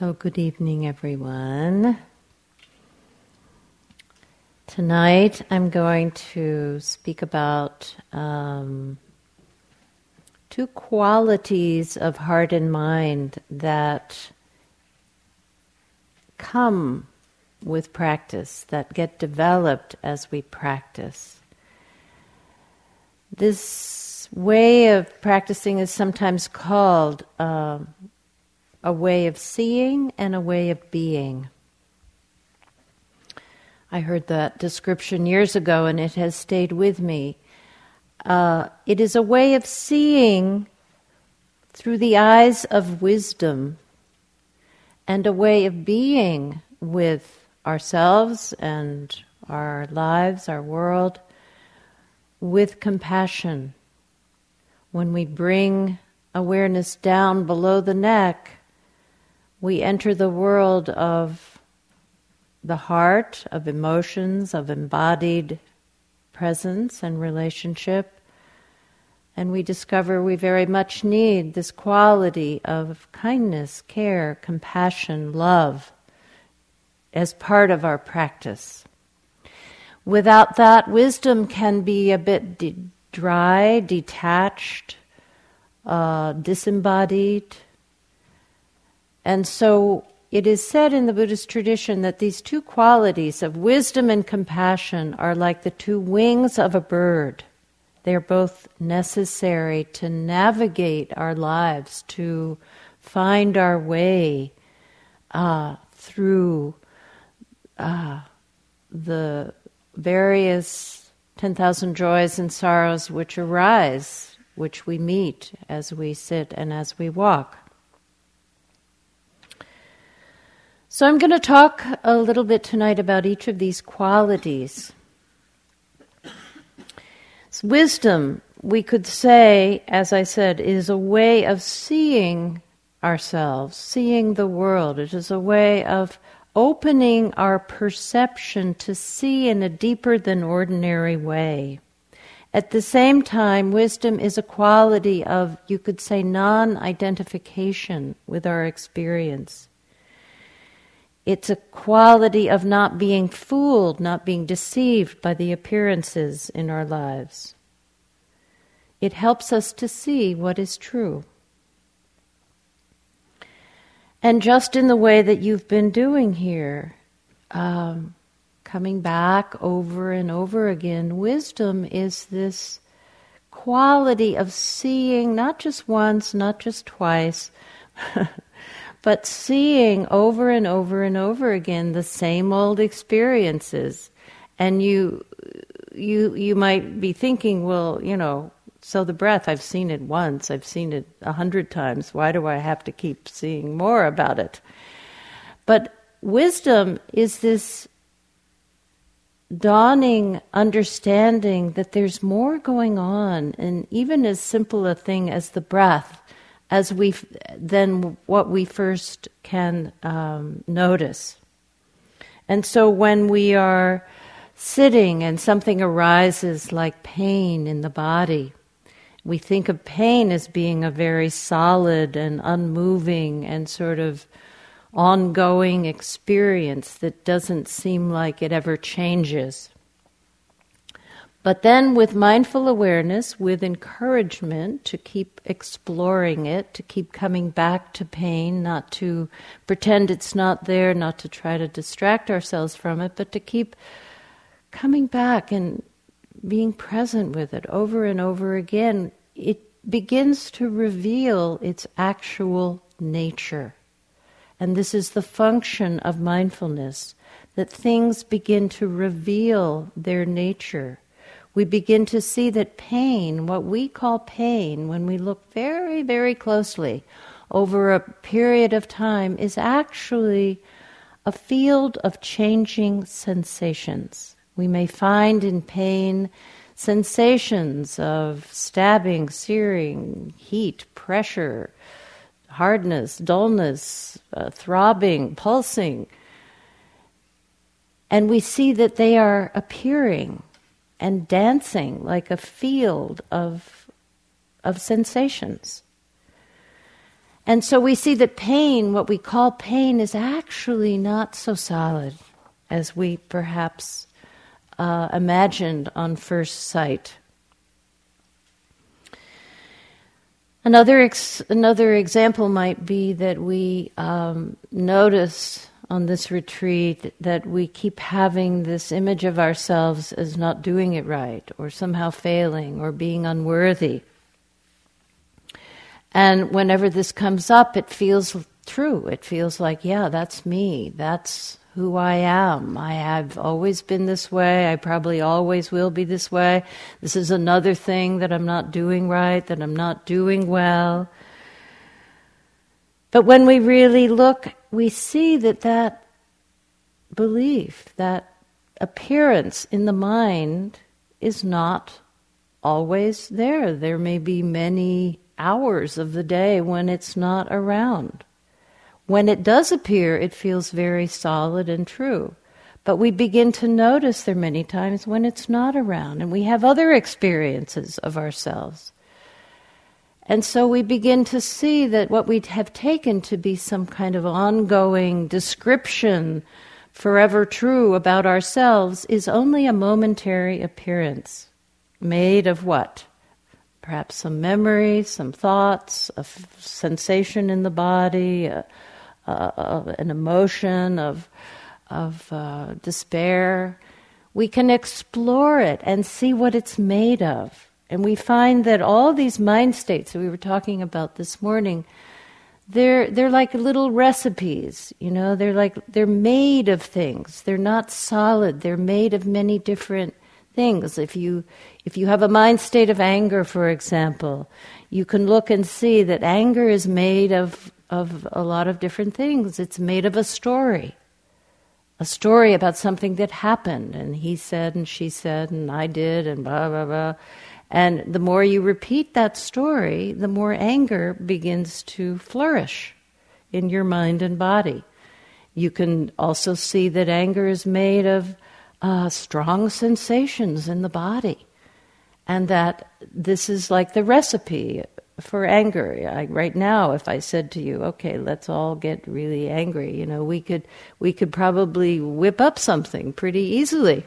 So, good evening, everyone. Tonight I'm going to speak about um, two qualities of heart and mind that come with practice, that get developed as we practice. This way of practicing is sometimes called. Uh, a way of seeing and a way of being. I heard that description years ago and it has stayed with me. Uh, it is a way of seeing through the eyes of wisdom and a way of being with ourselves and our lives, our world, with compassion. When we bring awareness down below the neck, we enter the world of the heart, of emotions, of embodied presence and relationship, and we discover we very much need this quality of kindness, care, compassion, love as part of our practice. Without that, wisdom can be a bit de- dry, detached, uh, disembodied and so it is said in the Buddhist tradition that these two qualities of wisdom and compassion are like the two wings of a bird. They are both necessary to navigate our lives, to find our way uh, through uh, the various 10,000 joys and sorrows which arise, which we meet as we sit and as we walk. So, I'm going to talk a little bit tonight about each of these qualities. So wisdom, we could say, as I said, is a way of seeing ourselves, seeing the world. It is a way of opening our perception to see in a deeper than ordinary way. At the same time, wisdom is a quality of, you could say, non identification with our experience. It's a quality of not being fooled, not being deceived by the appearances in our lives. It helps us to see what is true. And just in the way that you've been doing here, um, coming back over and over again, wisdom is this quality of seeing not just once, not just twice, but seeing over and over and over again the same old experiences. And you you you might be thinking well you know so the breath i've seen it once i've seen it a hundred times why do i have to keep seeing more about it? But wisdom is this dawning understanding that there's more going on and even as simple a thing as the breath as we than what we first can um, notice. And so when we are sitting and something arises like pain in the body, we think of pain as being a very solid and unmoving and sort of ongoing experience that doesn't seem like it ever changes. But then, with mindful awareness, with encouragement to keep exploring it, to keep coming back to pain, not to pretend it's not there, not to try to distract ourselves from it, but to keep coming back and being present with it over and over again, it begins to reveal its actual nature. And this is the function of mindfulness that things begin to reveal their nature we begin to see that pain, what we call pain, when we look very, very closely over a period of time, is actually a field of changing sensations. We may find in pain sensations of stabbing, searing, heat, pressure, hardness, dullness, uh, throbbing, pulsing. And we see that they are appearing and dancing like a field of, of sensations. And so we see that pain, what we call pain, is actually not so solid as we perhaps uh, imagined on first sight. Another ex- another example might be that we um, notice on this retreat that we keep having this image of ourselves as not doing it right, or somehow failing, or being unworthy. And whenever this comes up, it feels true. It feels like, yeah, that's me. That's who I am. I have always been this way. I probably always will be this way. This is another thing that I'm not doing right, that I'm not doing well. But when we really look, we see that that belief, that appearance in the mind is not always there. There may be many hours of the day when it's not around. When it does appear, it feels very solid and true. But we begin to notice there many times when it's not around, and we have other experiences of ourselves. And so we begin to see that what we have taken to be some kind of ongoing description, forever true about ourselves, is only a momentary appearance made of what? Perhaps some memory, some thoughts, a f- sensation in the body, a, uh, of an emotion of of uh, despair, we can explore it and see what it's made of. And we find that all these mind states that we were talking about this morning, they're they're like little recipes, you know, they're like they're made of things. They're not solid. They're made of many different things. If you if you have a mind state of anger, for example, you can look and see that anger is made of of a lot of different things. It's made of a story. A story about something that happened, and he said, and she said, and I did, and blah, blah, blah. And the more you repeat that story, the more anger begins to flourish in your mind and body. You can also see that anger is made of uh, strong sensations in the body, and that this is like the recipe for anger. I, right now, if I said to you, "Okay, let's all get really angry," you know, we could we could probably whip up something pretty easily.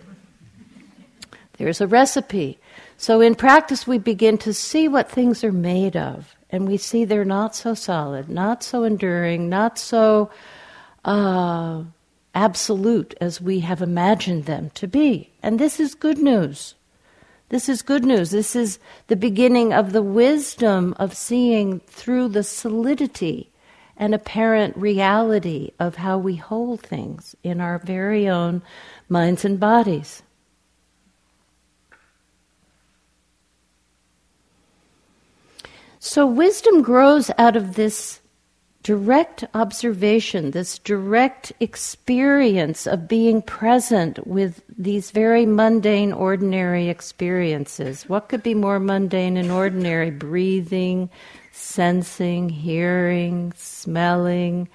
There's a recipe. So in practice, we begin to see what things are made of, and we see they're not so solid, not so enduring, not so uh, absolute as we have imagined them to be. And this is good news. This is good news. This is the beginning of the wisdom of seeing through the solidity and apparent reality of how we hold things in our very own minds and bodies. So, wisdom grows out of this direct observation, this direct experience of being present with these very mundane, ordinary experiences. What could be more mundane and ordinary? Breathing, sensing, hearing, smelling,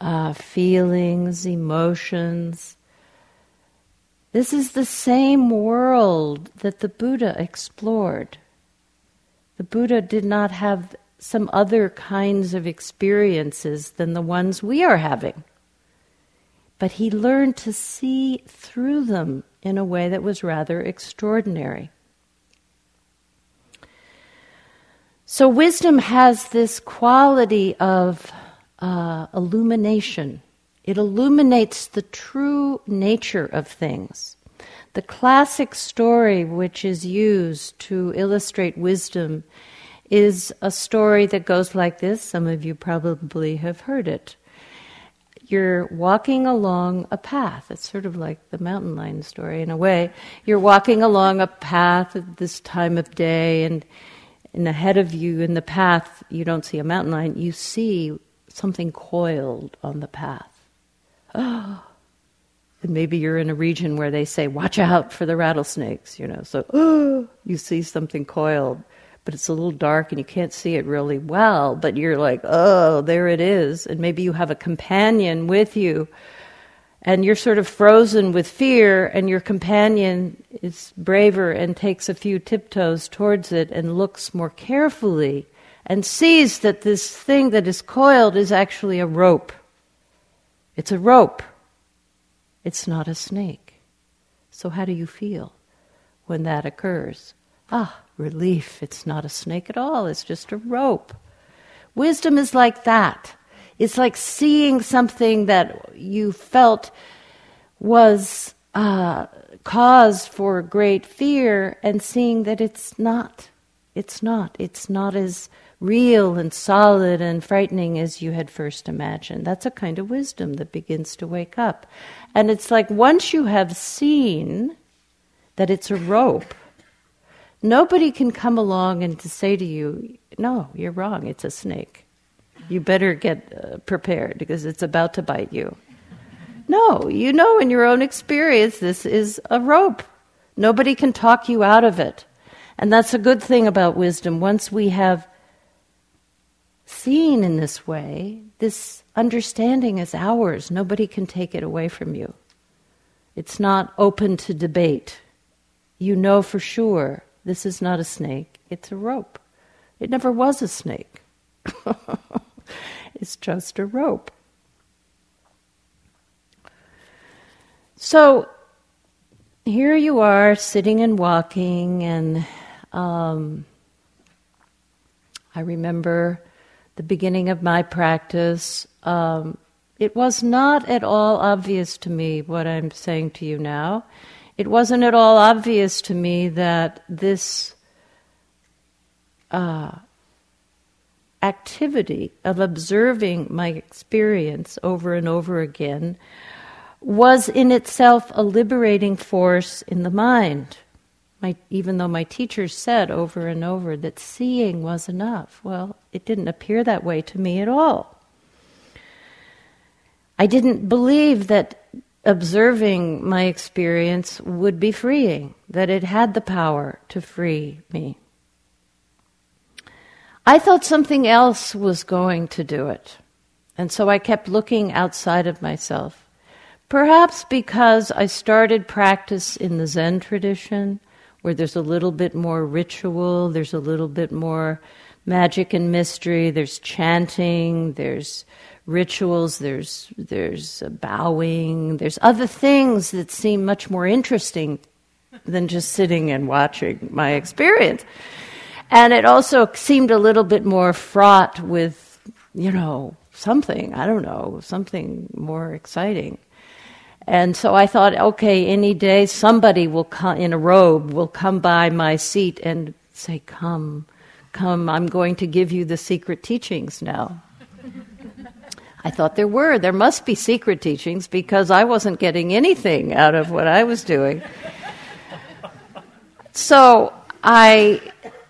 uh, feelings, emotions. This is the same world that the Buddha explored. The Buddha did not have some other kinds of experiences than the ones we are having. But he learned to see through them in a way that was rather extraordinary. So, wisdom has this quality of uh, illumination. It illuminates the true nature of things. The classic story which is used to illustrate wisdom is a story that goes like this. Some of you probably have heard it. You're walking along a path. It's sort of like the mountain lion story in a way. You're walking along a path at this time of day, and, and ahead of you in the path, you don't see a mountain lion, you see something coiled on the path. Oh. And maybe you're in a region where they say, watch out for the rattlesnakes, you know. So, oh, you see something coiled but it's a little dark and you can't see it really well, but you're like, oh, there it is. And maybe you have a companion with you and you're sort of frozen with fear, and your companion is braver and takes a few tiptoes towards it and looks more carefully and sees that this thing that is coiled is actually a rope. It's a rope. It's not a snake. So, how do you feel when that occurs? Ah, relief. It's not a snake at all, it's just a rope. Wisdom is like that. It's like seeing something that you felt was uh, cause for great fear and seeing that it's not. It's not. It's not as real and solid and frightening as you had first imagined. That's a kind of wisdom that begins to wake up. And it's like once you have seen that it's a rope, nobody can come along and to say to you, no, you're wrong, it's a snake. You better get uh, prepared because it's about to bite you. No, you know in your own experience this is a rope. Nobody can talk you out of it. And that's a good thing about wisdom. Once we have seen in this way, this understanding is ours. Nobody can take it away from you. It's not open to debate. You know for sure this is not a snake, it's a rope. It never was a snake, it's just a rope. So here you are sitting and walking, and um, I remember the beginning of my practice. Um, it was not at all obvious to me what I'm saying to you now. It wasn't at all obvious to me that this uh, activity of observing my experience over and over again was in itself a liberating force in the mind. My, even though my teachers said over and over that seeing was enough, well, it didn't appear that way to me at all. I didn't believe that observing my experience would be freeing, that it had the power to free me. I thought something else was going to do it. And so I kept looking outside of myself. Perhaps because I started practice in the Zen tradition, where there's a little bit more ritual, there's a little bit more magic and mystery, there's chanting, there's rituals, there's there's bowing, there's other things that seem much more interesting than just sitting and watching my experience. And it also seemed a little bit more fraught with, you know, something, I don't know, something more exciting. And so I thought, okay, any day somebody will come in a robe will come by my seat and say, "Come, come, I'm going to give you the secret teachings now." I thought there were. There must be secret teachings because I wasn't getting anything out of what I was doing. so I,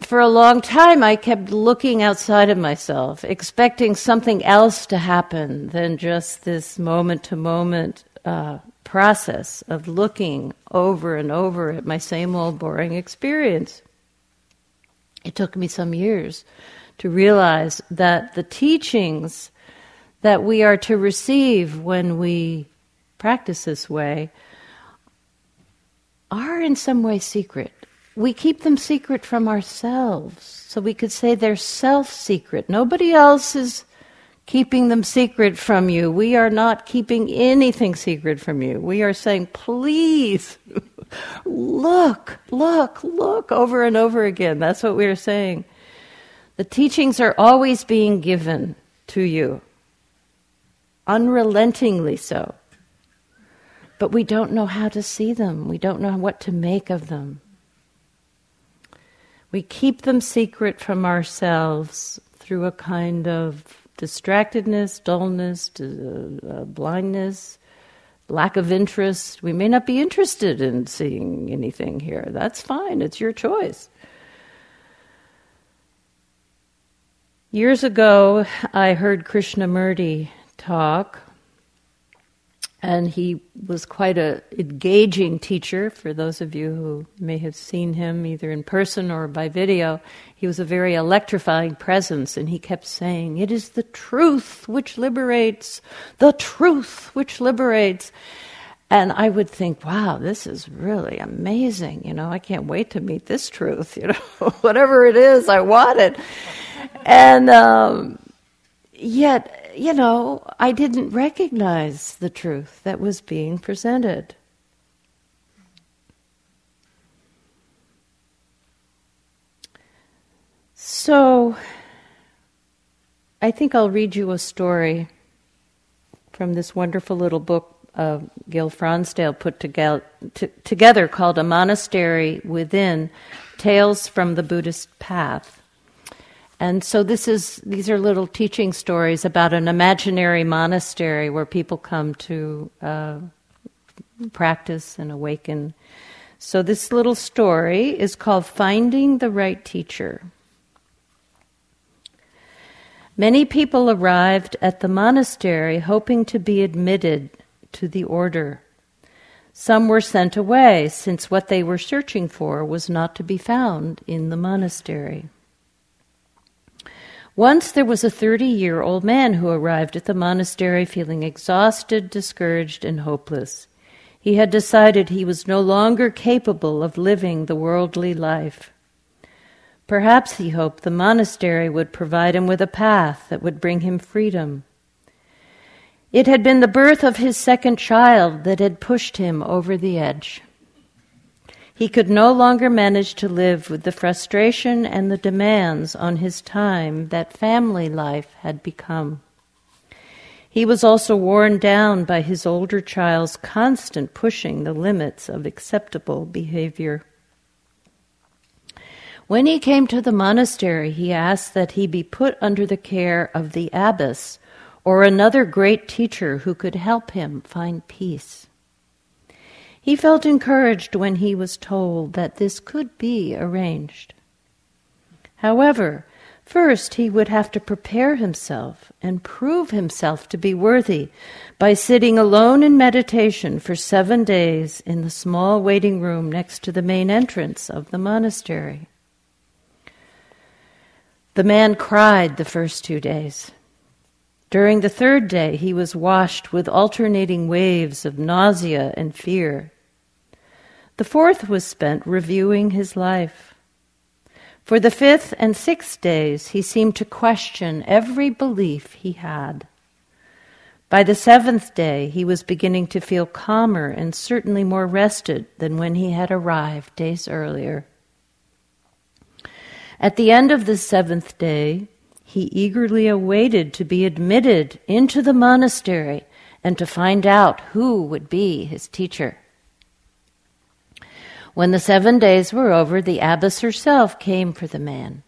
for a long time, I kept looking outside of myself, expecting something else to happen than just this moment to moment process of looking over and over at my same old boring experience. It took me some years to realize that the teachings that we are to receive when we practice this way are in some way secret. We keep them secret from ourselves. So we could say they're self secret. Nobody else is keeping them secret from you. We are not keeping anything secret from you. We are saying, please, look, look, look, over and over again. That's what we are saying. The teachings are always being given to you, unrelentingly so. But we don't know how to see them, we don't know what to make of them. We keep them secret from ourselves through a kind of distractedness, dullness, uh, blindness, lack of interest. We may not be interested in seeing anything here. That's fine, it's your choice. Years ago, I heard Krishnamurti talk and he was quite a engaging teacher. For those of you who may have seen him either in person or by video he was a very electrifying presence. And he kept saying it is the truth which liberates the truth which liberates. And i would think wow this is really amazing. You know i can't wait to meet this truth you know whatever it is i want it. And um, yet, you know, I didn't recognize the truth that was being presented. So, I think I'll read you a story from this wonderful little book uh, Gil Fronsdal put together, t- together called A Monastery Within Tales from the Buddhist Path. And so this is these are little teaching stories about an imaginary monastery where people come to uh, practice and awaken. So this little story is called Finding the Right Teacher. Many people arrived at the monastery hoping to be admitted to the order. Some were sent away, since what they were searching for was not to be found in the monastery. Once there was a 30 year old man who arrived at the monastery feeling exhausted, discouraged, and hopeless. He had decided he was no longer capable of living the worldly life. Perhaps he hoped the monastery would provide him with a path that would bring him freedom. It had been the birth of his second child that had pushed him over the edge. He could no longer manage to live with the frustration and the demands on his time that family life had become. He was also worn down by his older child's constant pushing the limits of acceptable behavior. When he came to the monastery, he asked that he be put under the care of the abbess or another great teacher who could help him find peace. He felt encouraged when he was told that this could be arranged. However, first he would have to prepare himself and prove himself to be worthy by sitting alone in meditation for seven days in the small waiting room next to the main entrance of the monastery. The man cried the first two days. During the third day, he was washed with alternating waves of nausea and fear. The fourth was spent reviewing his life. For the fifth and sixth days, he seemed to question every belief he had. By the seventh day, he was beginning to feel calmer and certainly more rested than when he had arrived days earlier. At the end of the seventh day, he eagerly awaited to be admitted into the monastery and to find out who would be his teacher. When the seven days were over, the abbess herself came for the man.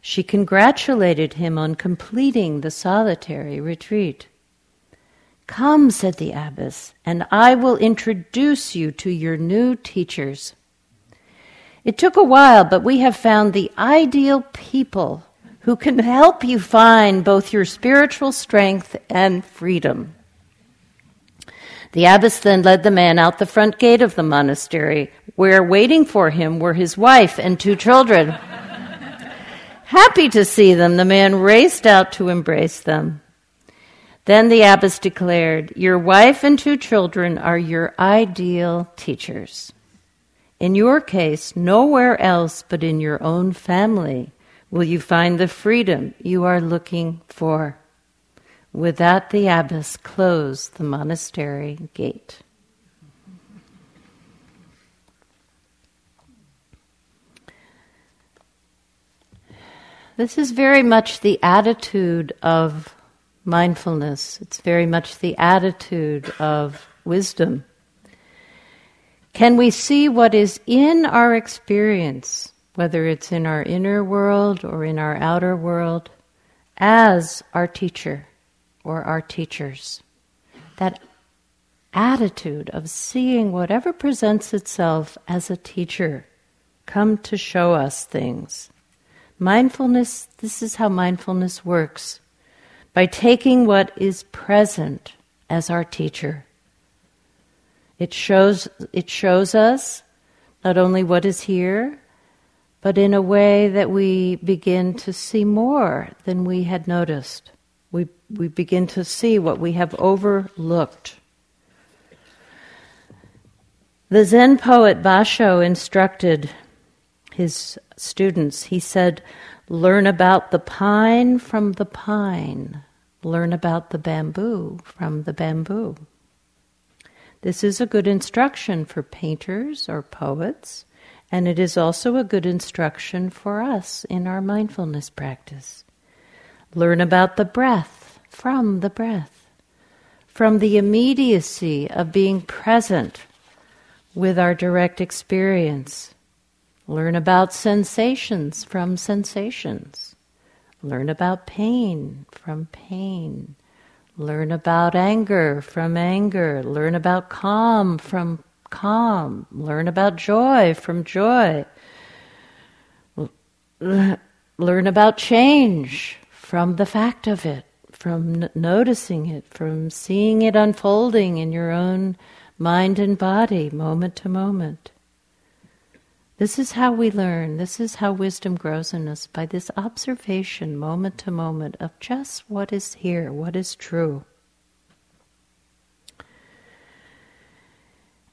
She congratulated him on completing the solitary retreat. Come, said the abbess, and I will introduce you to your new teachers. It took a while, but we have found the ideal people who can help you find both your spiritual strength and freedom. The abbess then led the man out the front gate of the monastery, where waiting for him were his wife and two children. Happy to see them, the man raced out to embrace them. Then the abbess declared, Your wife and two children are your ideal teachers. In your case, nowhere else but in your own family will you find the freedom you are looking for. With that, the abbess closed the monastery gate. This is very much the attitude of mindfulness. It's very much the attitude of wisdom. Can we see what is in our experience, whether it's in our inner world or in our outer world, as our teacher or our teachers? That attitude of seeing whatever presents itself as a teacher come to show us things. Mindfulness, this is how mindfulness works by taking what is present as our teacher it shows, it shows us not only what is here, but in a way that we begin to see more than we had noticed. We, we begin to see what we have overlooked. The Zen poet Basho instructed his students. He said, Learn about the pine from the pine. Learn about the bamboo from the bamboo. This is a good instruction for painters or poets, and it is also a good instruction for us in our mindfulness practice. Learn about the breath from the breath, from the immediacy of being present with our direct experience. Learn about sensations from sensations. Learn about pain from pain. Learn about anger from anger. Learn about calm from calm. Learn about joy from joy. Learn about change from the fact of it, from n- noticing it, from seeing it unfolding in your own mind and body, moment to moment. This is how we learn. This is how wisdom grows in us by this observation, moment to moment, of just what is here, what is true.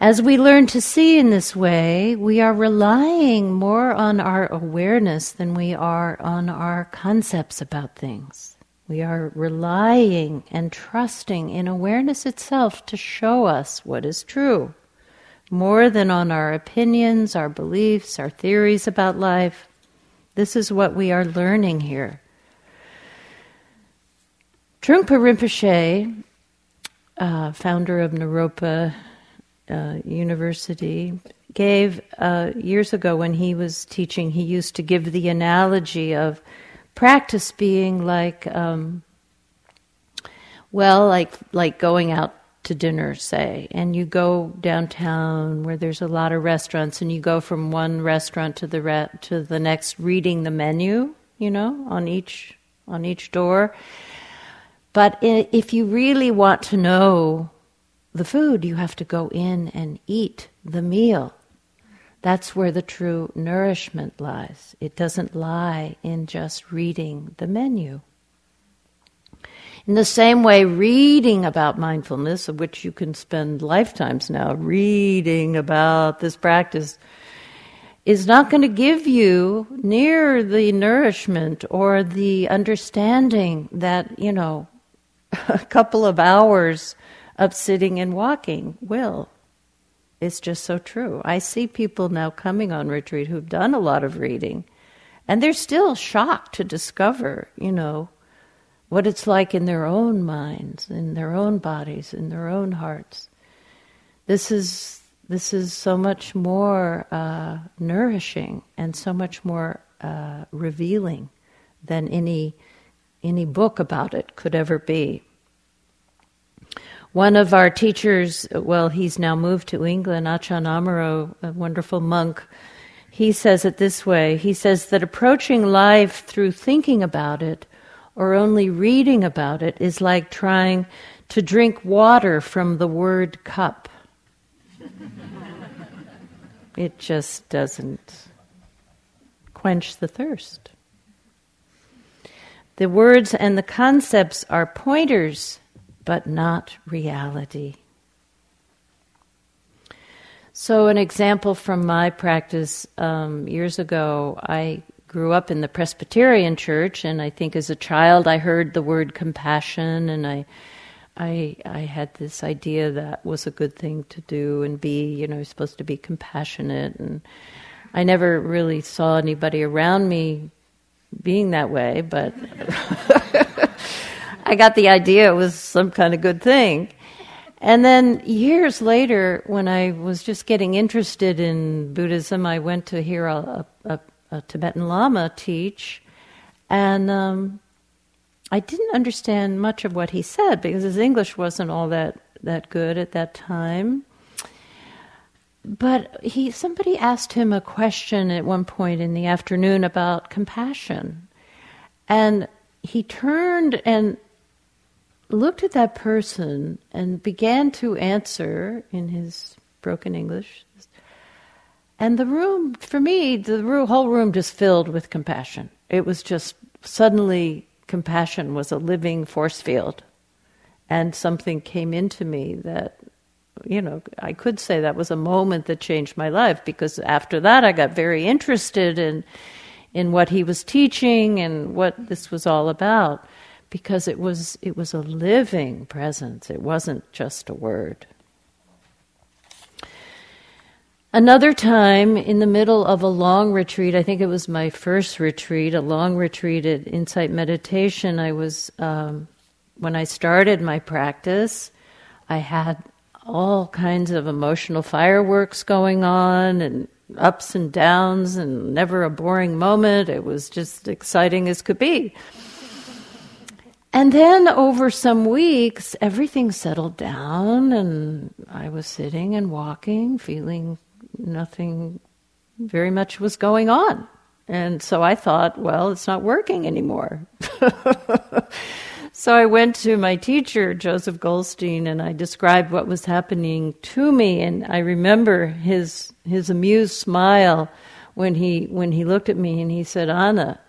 As we learn to see in this way, we are relying more on our awareness than we are on our concepts about things. We are relying and trusting in awareness itself to show us what is true more than on our opinions, our beliefs, our theories about life. This is what we are learning here. Trungpa Rinpoche, uh, founder of Naropa uh, University, gave uh, years ago when he was teaching, he used to give the analogy of practice being like, um, well, like like going out to dinner, say, and you go downtown where there's a lot of restaurants, and you go from one restaurant to the re- to the next, reading the menu, you know, on each on each door. But if you really want to know the food, you have to go in and eat the meal. That's where the true nourishment lies. It doesn't lie in just reading the menu. In the same way, reading about mindfulness, of which you can spend lifetimes now reading about this practice, is not going to give you near the nourishment or the understanding that, you know, a couple of hours of sitting and walking will. It's just so true. I see people now coming on retreat who've done a lot of reading, and they're still shocked to discover, you know, what it's like in their own minds, in their own bodies, in their own hearts. This is this is so much more uh, nourishing and so much more uh, revealing than any any book about it could ever be. One of our teachers, well, he's now moved to England, Ajahn Amaro, a wonderful monk, he says it this way. He says that approaching life through thinking about it or only reading about it is like trying to drink water from the word cup. it just doesn't quench the thirst. The words and the concepts are pointers, but not reality. So, an example from my practice um, years ago, I grew up in the Presbyterian church, and I think as a child I heard the word compassion, and I, I, I had this idea that was a good thing to do and be. You know, supposed to be compassionate, and I never really saw anybody around me being that way, but I got the idea it was some kind of good thing. And then years later, when I was just getting interested in Buddhism, I went to hear a, a, a Tibetan Lama teach, and um, I didn't understand much of what he said because his English wasn't all that that good at that time. But he somebody asked him a question at one point in the afternoon about compassion, and he turned and looked at that person and began to answer in his broken English and the room, for me, the whole room just filled with compassion. It was just suddenly compassion was a living force field. And something came into me that, you know, I could say that was a moment that changed my life because after that I got very interested in in what he was teaching and what this was all about because it was it was a living presence it wasn't just a word Another time in the middle of a long retreat, I think it was my first retreat, a long retreat at Insight Meditation, I was, um, when I started my practice, I had all kinds of emotional fireworks going on and ups and downs and never a boring moment. It was just exciting as could be. And then over some weeks, everything settled down, and I was sitting and walking, feeling nothing very much was going on. And so I thought, well, it's not working anymore. so I went to my teacher, Joseph Goldstein, and I described what was happening to me. And I remember his, his amused smile when he, when he looked at me and he said, Anna,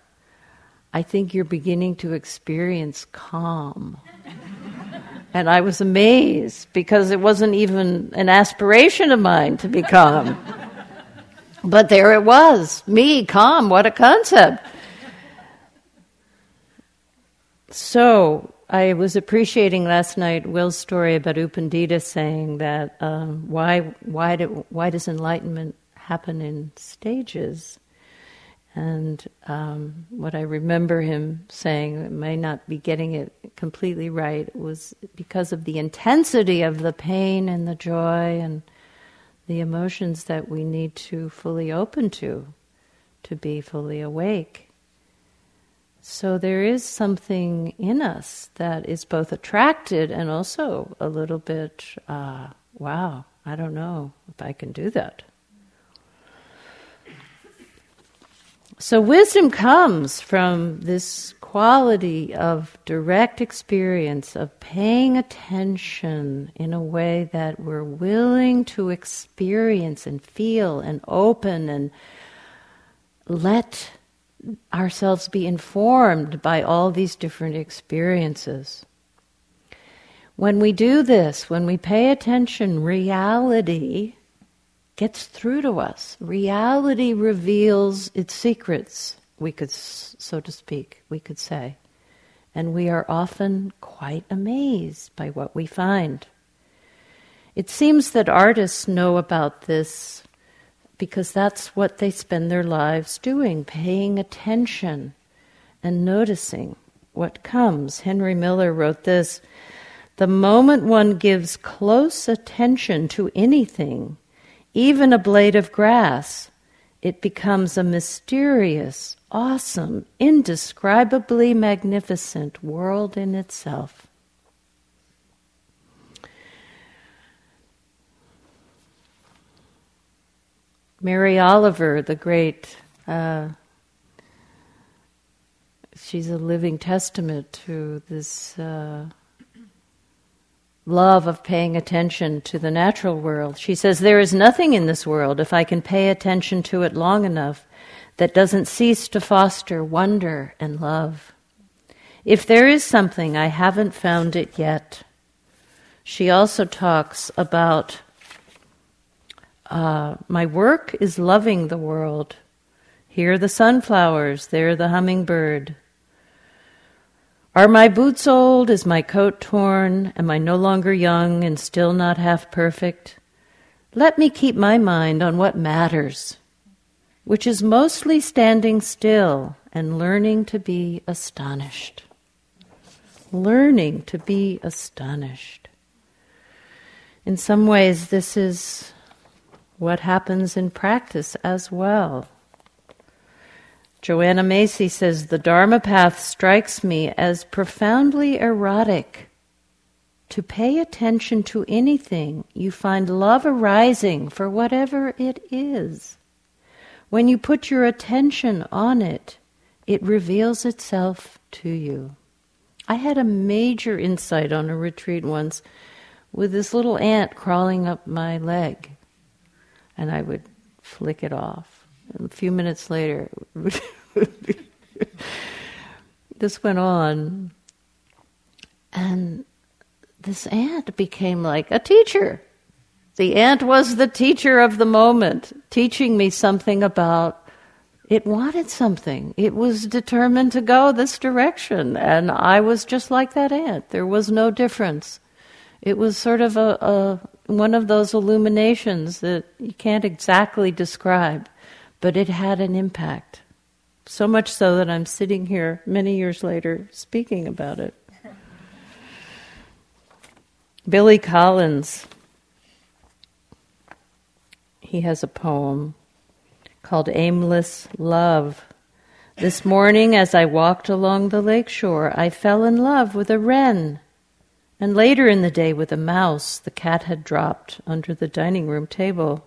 I think you're beginning to experience calm. And I was amazed because it wasn't even an aspiration of mine to be calm. but there it was me, calm, what a concept. So I was appreciating last night Will's story about U Pandita saying that um, why, why, do, why does enlightenment happen in stages? And um, what I remember him saying, I may not be getting it completely right, was because of the intensity of the pain and the joy and the emotions that we need to fully open to, to be fully awake. So there is something in us that is both attracted and also a little bit, uh, wow, I don't know if I can do that. So, wisdom comes from this quality of direct experience, of paying attention in a way that we're willing to experience and feel and open and let ourselves be informed by all these different experiences. When we do this, when we pay attention, reality gets through to us. Reality reveals its secrets, we could, so to speak, we could say. And we are often quite amazed by what we find. It seems that artists know about this because that's what they spend their lives doing, paying attention and noticing what comes. Henry Miller wrote this The moment one gives close attention to anything, even a blade of grass, it becomes a mysterious, awesome, indescribably magnificent world in itself. Mary Oliver, the great, uh, she's a living testament to this. Uh, love of paying attention to the natural world. She says, There is nothing in this world, if I can pay attention to it long enough, that doesn't cease to foster wonder and love. If there is something, I haven't found it yet. She also talks about uh, my work is loving the world. Here the sunflowers, there the hummingbird. Are my boots old? Is my coat torn? Am I no longer young and still not half perfect? Let me keep my mind on what matters, which is mostly standing still and learning to be astonished. Learning to be astonished. In some ways, this is what happens in practice as well. Joanna Macy says the Dharma path strikes me as profoundly erotic. To pay attention to anything, you find love arising for whatever it is. When you put your attention on it, it reveals itself to you. I had a major insight on a retreat once with this little ant crawling up my leg, and I would flick it off a few minutes later, this went on, and this ant became like a teacher. The ant was the teacher of the moment, teaching me something about It wanted something. It was determined to go this direction. And I was just like that ant. There was no difference. It was sort of a, a one of those illuminations that you can't exactly describe, but it had an impact. So much so that I'm sitting here many years later speaking about it. Billy Collins, he has a poem called Aimless Love. This morning, as I walked along the lakeshore, I fell in love with a wren. And later in the day, with a mouse the cat had dropped under the dining room table.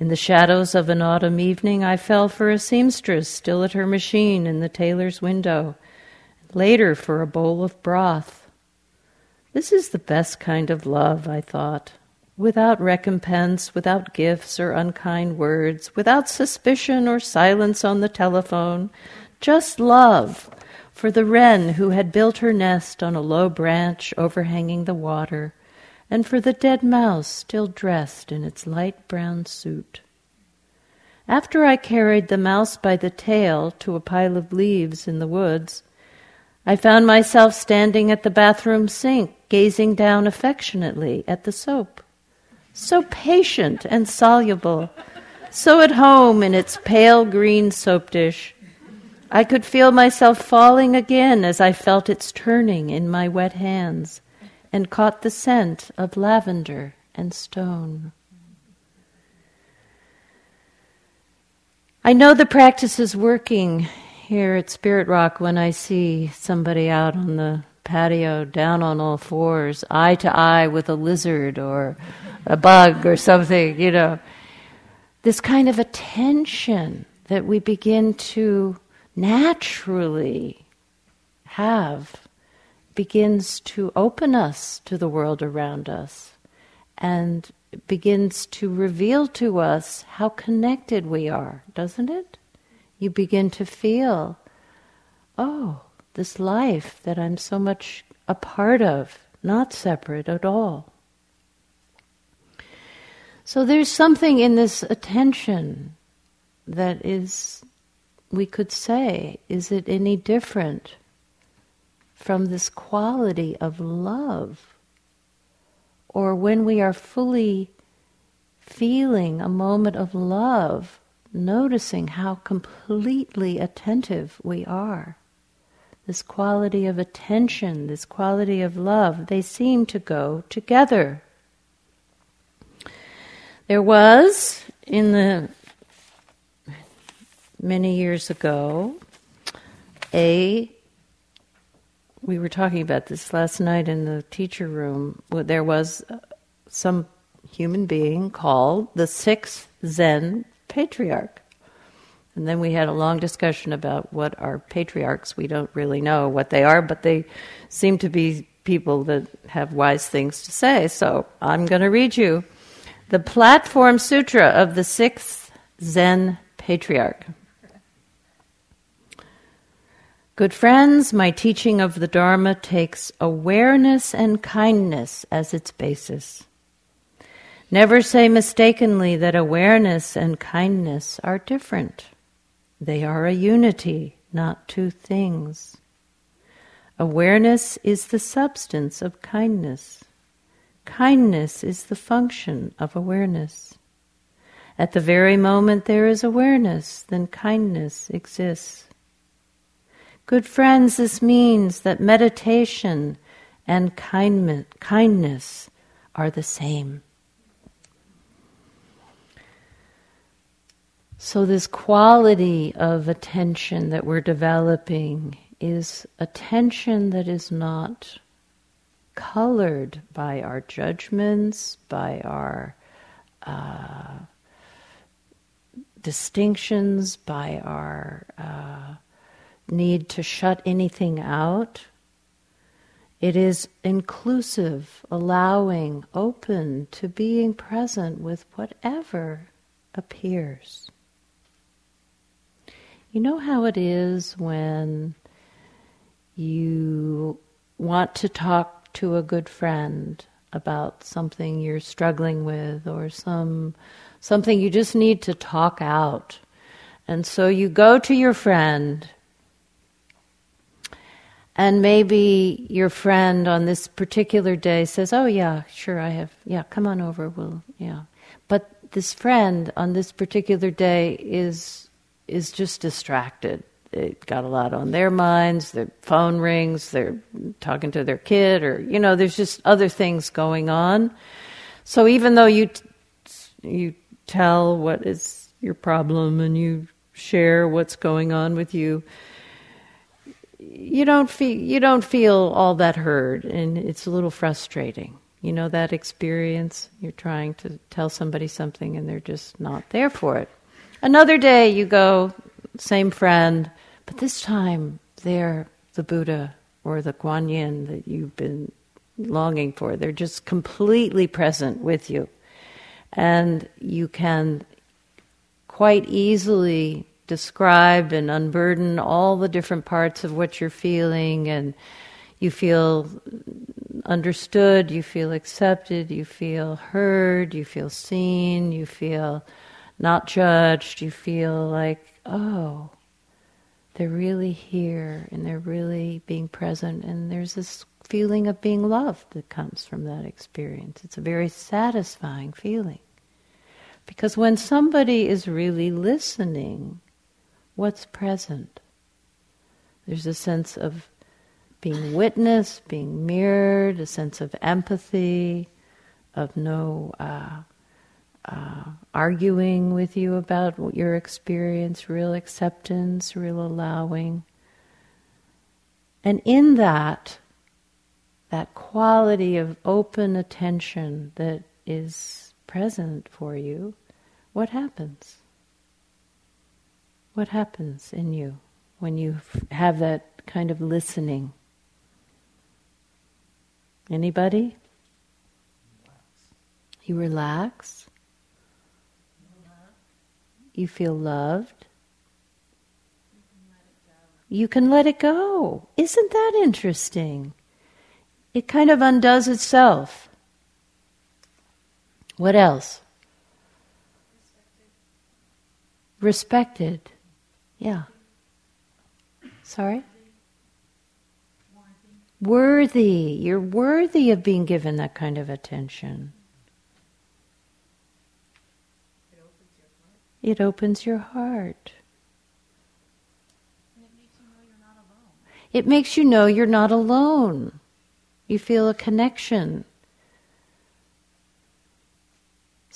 In the shadows of an autumn evening, I fell for a seamstress still at her machine in the tailor's window, later for a bowl of broth. This is the best kind of love, I thought. Without recompense, without gifts or unkind words, without suspicion or silence on the telephone, just love for the wren who had built her nest on a low branch overhanging the water, and for the dead mouse still dressed in its light brown suit. After I carried the mouse by the tail to a pile of leaves in the woods, I found myself standing at the bathroom sink, gazing down affectionately at the soap. So patient and soluble, so at home in its pale green soap dish. I could feel myself falling again as I felt its turning in my wet hands and caught the scent of lavender and stone. I know the practice is working here at Spirit Rock when I see somebody out on the patio down on all fours, eye to eye with a lizard or a bug or something, you know. This kind of attention that we begin to naturally have begins to open us to the world around us and begins to reveal to us how connected we are, doesn't it? you begin to feel, oh, this life that I'm so much a part of, not separate at all. So there's something in this attention that is, we could say, is it any different from this quality of love? Or when we are fully feeling a moment of love, noticing how completely attentive we are. This quality of attention, this quality of love, they seem to go together. There was, in the many years ago, a we were talking about this last night in the teacher room. There was uh, some human being called the sixth Zen patriarch. And then we had a long discussion about what are patriarchs. We don't really know what they are, but they seem to be people that have wise things to say. So I'm going to read you the Platform Sutra of the sixth Zen patriarch. Good friends, my teaching of the Dharma takes awareness and kindness as its basis. Never say mistakenly that awareness and kindness are different. They are a unity, not two things. Awareness is the substance of kindness. Kindness is the function of awareness. At the very moment there is awareness, then kindness exists. Good friends, this means that meditation and kindness are the same. So, this quality of attention that we're developing is attention that is not colored by our judgments, by our uh, distinctions, by our uh, need to shut anything out. It is inclusive, allowing, open to being present with whatever appears. You know how it is when you want to talk to a good friend about something you're struggling with or some something you just need to talk out And so you go to your friend, and maybe your friend on this particular day says, Oh, yeah, sure, I have, yeah, come on over, we'll, yeah. But this friend on this particular day is, is just distracted. They've got a lot on their minds, their phone rings, they're talking to their kid, or, you know, there's just other things going on. So even though you, you tell what is your problem and you share what's going on with you, you don't feel you don't feel all that heard, and it's a little frustrating. You know that experience. You're trying to tell somebody something, and they're just not there for it. Another day, you go, same friend, but this time they're the Buddha or the Kuan Yin that you've been longing for. They're just completely present with you. And you can quite easily describe and unburden all the different parts of what you're feeling and you feel understood, you feel accepted, you feel heard, you feel seen, you feel not judged, you feel like, oh, they're really here and they're really being present, and there's this feeling of being loved that comes from that experience. It's a very satisfying feeling. Because when somebody is really listening, what's present? There's a sense of being witnessed, being mirrored, a sense of empathy, of no uh, uh, arguing with you about your experience, real acceptance, real allowing. And in that, that quality of open attention that is present for you, what happens? What happens in you when you have that kind of listening? Anybody? You relax. You feel loved. You can let it go. Isn't that interesting? It kind of undoes itself. What else? Respected. Respected. Yeah. Sorry? Worthy. You're worthy of being given that kind of attention. It opens your heart. It makes you know you're not alone. You feel a connection.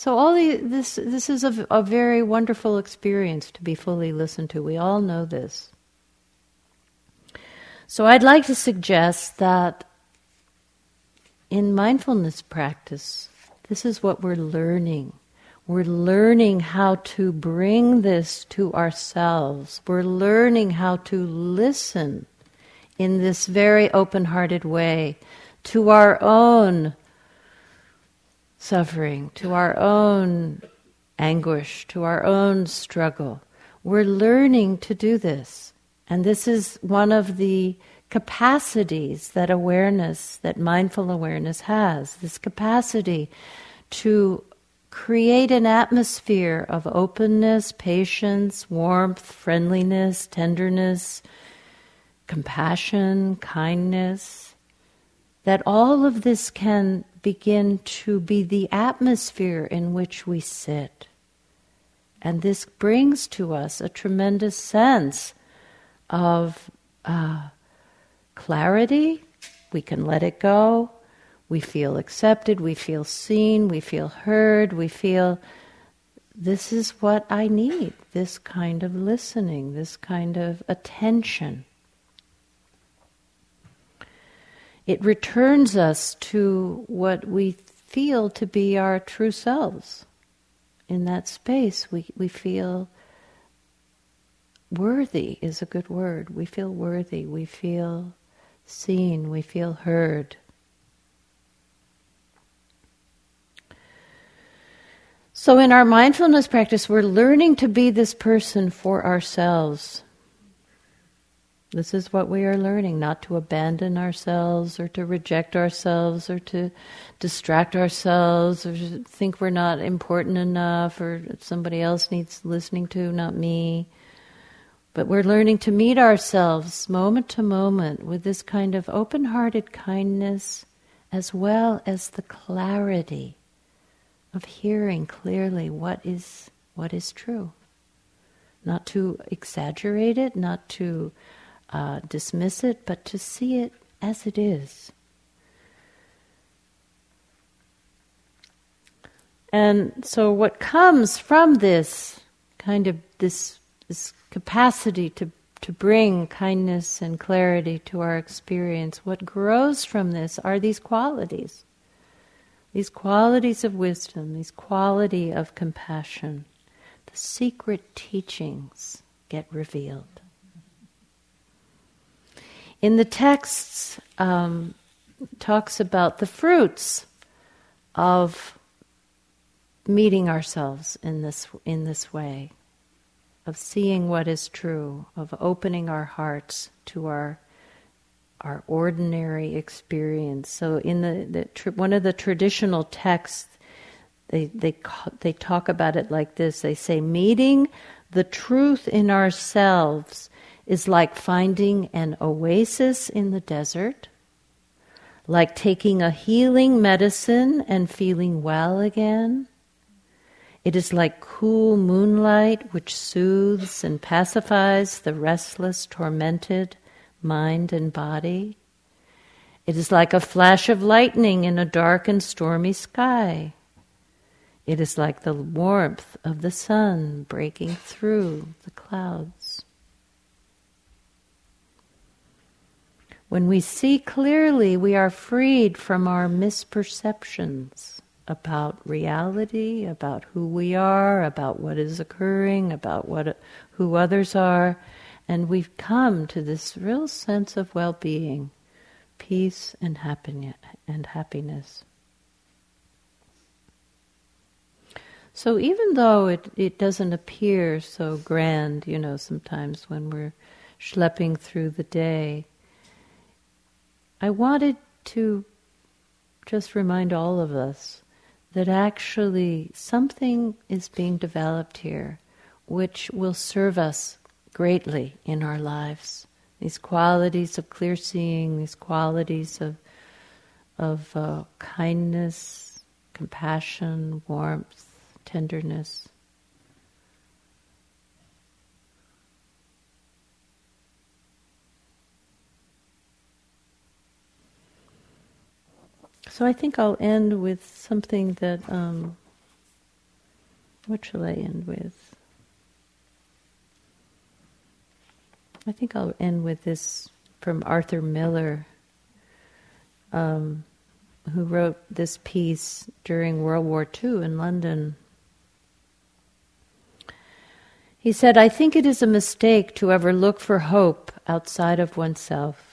So all the, this this is a, a very wonderful experience to be fully listened to. We all know this. So I'd like to suggest that in mindfulness practice, this is what we're learning. We're learning how to bring this to ourselves. We're learning how to listen in this very open hearted way to our own suffering, to our own anguish, to our own struggle. We're learning to do this. And this is one of the capacities that awareness, that mindful awareness has this capacity to create an atmosphere of openness, patience, warmth, friendliness, tenderness, compassion, kindness. That all of this can begin to be the atmosphere in which we sit. And this brings to us a tremendous sense of uh, clarity. We can let it go. We feel accepted. We feel seen. We feel heard. We feel this is what I need this kind of listening, this kind of attention. It returns us to what we feel to be our true selves. In that space, we, we feel worthy, is a good word. We feel worthy, we feel seen, we feel heard. So, in our mindfulness practice, we're learning to be this person for ourselves this is what we are learning not to abandon ourselves or to reject ourselves or to distract ourselves or think we're not important enough or somebody else needs listening to, not me. But we're learning to meet ourselves moment to moment with this kind of open hearted kindness as well as the clarity of hearing clearly what is, what is true. Not to exaggerate it, not to uh, dismiss it, but to see it as it is. And so, what comes from this kind of this this capacity to to bring kindness and clarity to our experience, what grows from this are these qualities. These qualities of wisdom, these quality of compassion. The secret teachings get revealed. In the texts, um, talks about the fruits of meeting ourselves in this in this way of seeing what is true of opening our hearts to our our ordinary experience. So in the, the tr- one of the traditional texts they they they talk about it like this. They say meeting the truth in ourselves is like finding an oasis in the desert like taking a healing medicine and feeling well again it is like cool moonlight which soothes and pacifies the restless, tormented mind and body. It is like a flash of lightning in a dark and stormy sky. It is like the warmth of the sun breaking through the clouds. When we see clearly, we are freed from our misperceptions about reality, about who we are, about what is occurring, about what who others are, and we've come to this real sense of well-being, peace and happiness and happiness. So even though it, it doesn't appear so grand, you know, sometimes when we're schlepping through the day, I wanted to just remind all of us that actually something is being developed here which will serve us greatly in our lives. These qualities of clear seeing, these qualities of, of uh, kindness, compassion, warmth, tenderness. So I think I'll end with something that. Um, what shall I end with? I think I'll end with this from Arthur Miller, um, who wrote this piece during World War II in London. He said, I think it is a mistake to ever look for hope outside of oneself.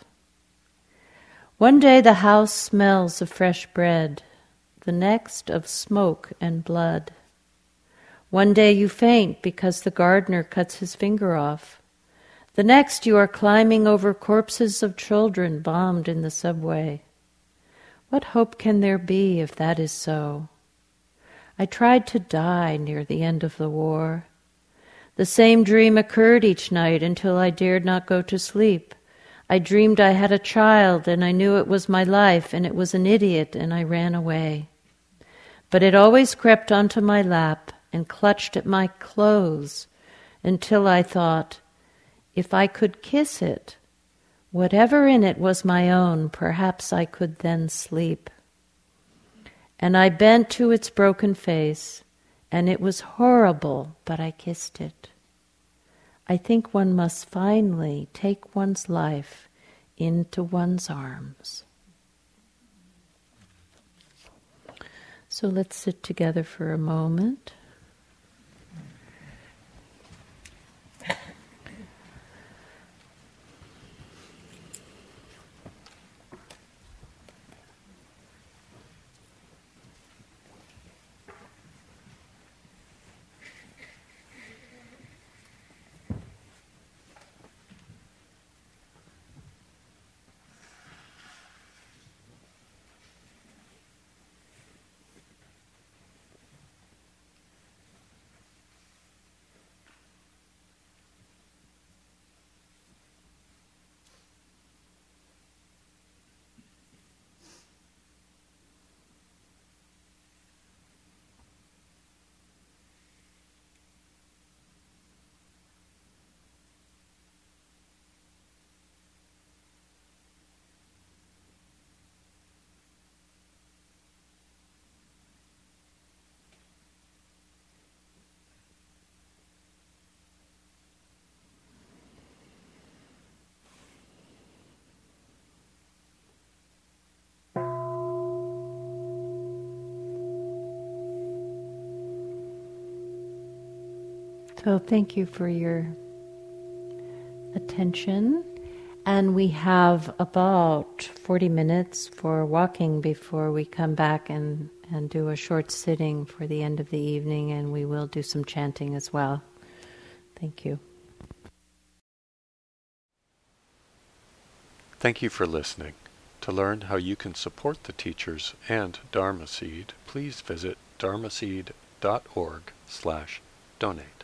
One day the house smells of fresh bread, the next of smoke and blood. One day you faint because the gardener cuts his finger off. The next you are climbing over corpses of children bombed in the subway. What hope can there be if that is so? I tried to die near the end of the war. The same dream occurred each night until I dared not go to sleep. I dreamed I had a child and I knew it was my life and it was an idiot and I ran away. But it always crept onto my lap and clutched at my clothes until I thought, if I could kiss it, whatever in it was my own, perhaps I could then sleep. And I bent to its broken face, and it was horrible, but I kissed it. I think one must finally take one's life into one's arms. So let's sit together for a moment. So thank you for your attention. And we have about 40 minutes for walking before we come back and, and do a short sitting for the end of the evening, and we will do some chanting as well. Thank you. Thank you for listening. To learn how you can support the teachers and Dharma Seed, please visit dharmaseed.org slash donate.